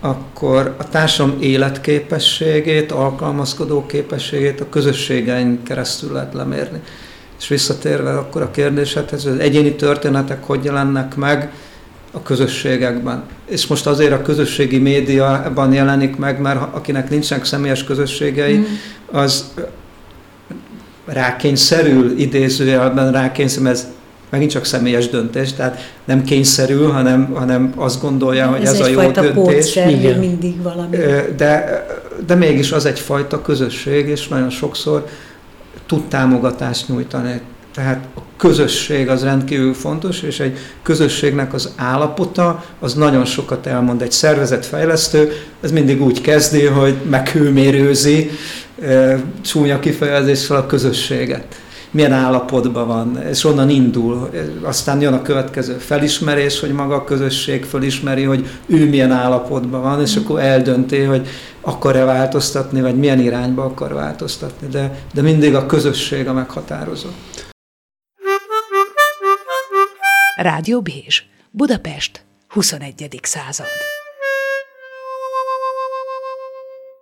akkor a társadalom életképességét, alkalmazkodó képességét a közösségein keresztül lehet lemérni. És visszatérve akkor a kérdésedhez, hogy az egyéni történetek hogy jelennek meg a közösségekben. És most azért a közösségi média ebben jelenik meg, mert akinek nincsenek személyes közösségei, mm. az rákényszerül, idézőjelben rákényszerül, ez megint csak személyes döntés, tehát nem kényszerül, hanem, hanem azt gondolja, hogy ez, ez a jó döntés. Igen. mindig valami. De, de mégis az egyfajta közösség, és nagyon sokszor tud támogatást nyújtani. Tehát a közösség az rendkívül fontos, és egy közösségnek az állapota az nagyon sokat elmond. Egy szervezetfejlesztő, ez mindig úgy kezdi, hogy meghőmérőzi, csúnya kifejezéssel a közösséget. Milyen állapotban van, és onnan indul. Aztán jön a következő felismerés, hogy maga a közösség felismeri, hogy ő milyen állapotban van, és akkor eldönti, hogy akar-e változtatni, vagy milyen irányba akar változtatni. De, de mindig a közösség a meghatározó. Rádió Bézs, Budapest, 21. század.